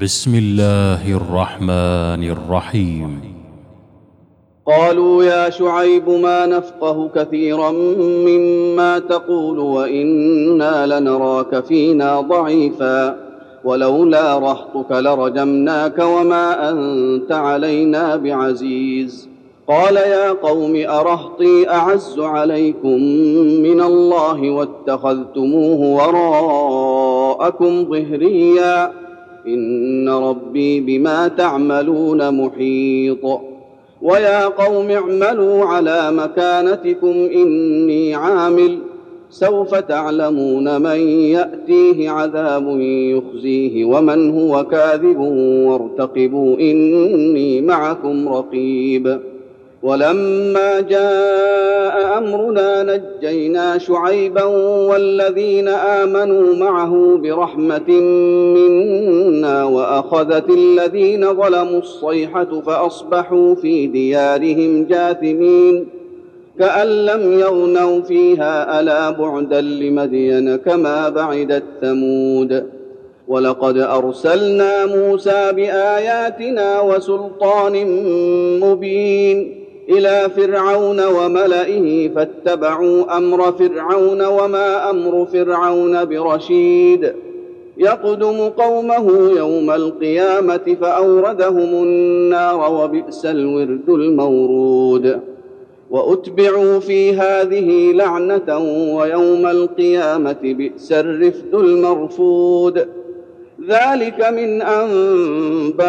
بسم الله الرحمن الرحيم. قالوا يا شعيب ما نفقه كثيرا مما تقول وإنا لنراك فينا ضعيفا. ولولا رهطك لرجمناك وما أنت علينا بعزيز. قال يا قوم أرهطي أعز عليكم من الله واتخذتموه وراءكم ظهريا. إن ربي بما تعملون محيط. ويا قوم اعملوا على مكانتكم إني عامل. سوف تعلمون من يأتيه عذاب يخزيه ومن هو كاذب وارتقبوا إني معكم رقيب. ولما جاء أمرنا نجينا شعيبا والذين آمنوا معه برحمة منا وأخذت الذين ظلموا الصيحة فأصبحوا في ديارهم جاثمين كأن لم يغنوا فيها ألا بعدا لمدين كما بعدت ثمود ولقد أرسلنا موسى بآياتنا وسلطان مبين إلى فرعون وملئه فاتبعوا أمر فرعون وما أمر فرعون برشيد. يقدم قومه يوم القيامة فأوردهم النار وبئس الورد المورود. وأتبعوا في هذه لعنة ويوم القيامة بئس الرفد المرفود. ذلك من أنباء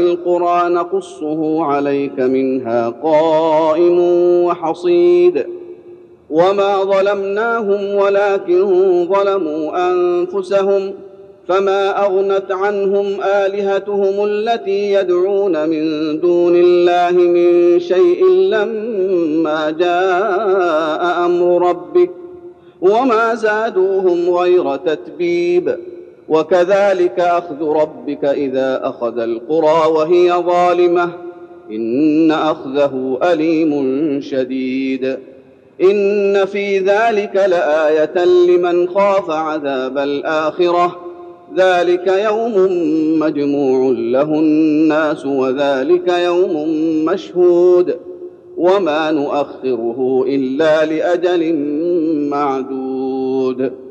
القرى نقصه عليك منها قائم وحصيد. وما ظلمناهم ولكن ظلموا أنفسهم فما أغنت عنهم آلهتهم التي يدعون من دون الله من شيء لما جاء أمر ربك. وما زادوهم غير تتبيب. وكذلك أخذ ربك إذا أخذ القرى وهي ظالمة. إن أخذه أليم شديد. إن في ذلك لآية لمن خاف عذاب الآخرة. ذلك يوم مجموع له الناس وذلك يوم مشهود. وما نؤخره إلا لأجل معدود.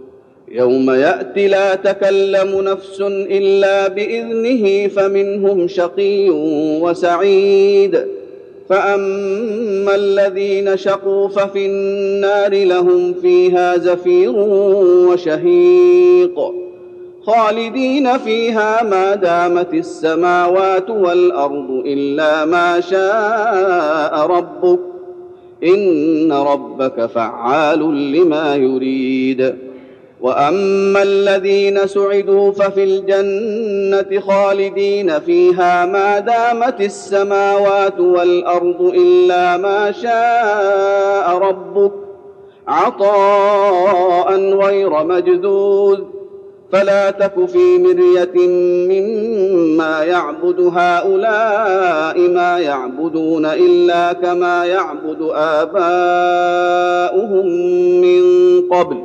يوم يات لا تكلم نفس إلا بإذنه فمنهم شقي وسعيد. فأما الذين شقوا ففي النار لهم فيها زفير وشهيق. خالدين فيها ما دامت السماوات والأرض إلا ما شاء ربك. إن ربك فعال لما يريد. واما الذين سعدوا ففي الجنه خالدين فيها ما دامت السماوات والارض الا ما شاء ربك عطاء غير مجذوذ فلا تك في مريه مما يعبد هؤلاء ما يعبدون الا كما يعبد اباؤهم من قبل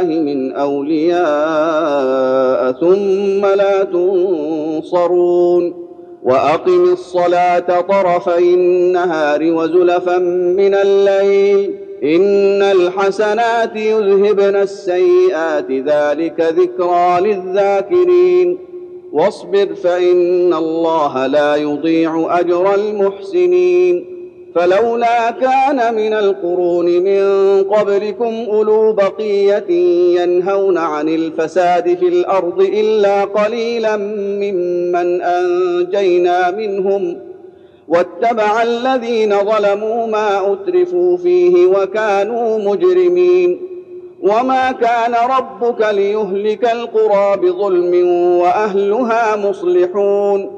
الله من أولياء ثم لا تنصرون وأقم الصلاة طرفي النهار وزلفا من الليل إن الحسنات يذهبن السيئات ذلك ذكرى للذاكرين واصبر فإن الله لا يضيع أجر المحسنين فلولا كان من القرون من قبلكم أولو بقية ينهون عن الفساد في الأرض إلا قليلا ممن أنجينا منهم واتبع الذين ظلموا ما أترفوا فيه وكانوا مجرمين وما كان ربك ليهلك القرى بظلم وأهلها مصلحون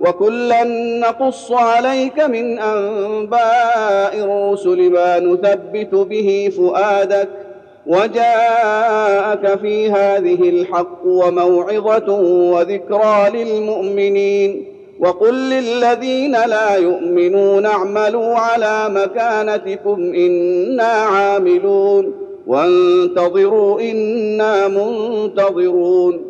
وكلا نقص عليك من انباء الرسل ما نثبت به فؤادك وجاءك في هذه الحق وموعظه وذكرى للمؤمنين وقل للذين لا يؤمنون اعملوا على مكانتكم أنا عاملون وانتظروا أنا منتظرون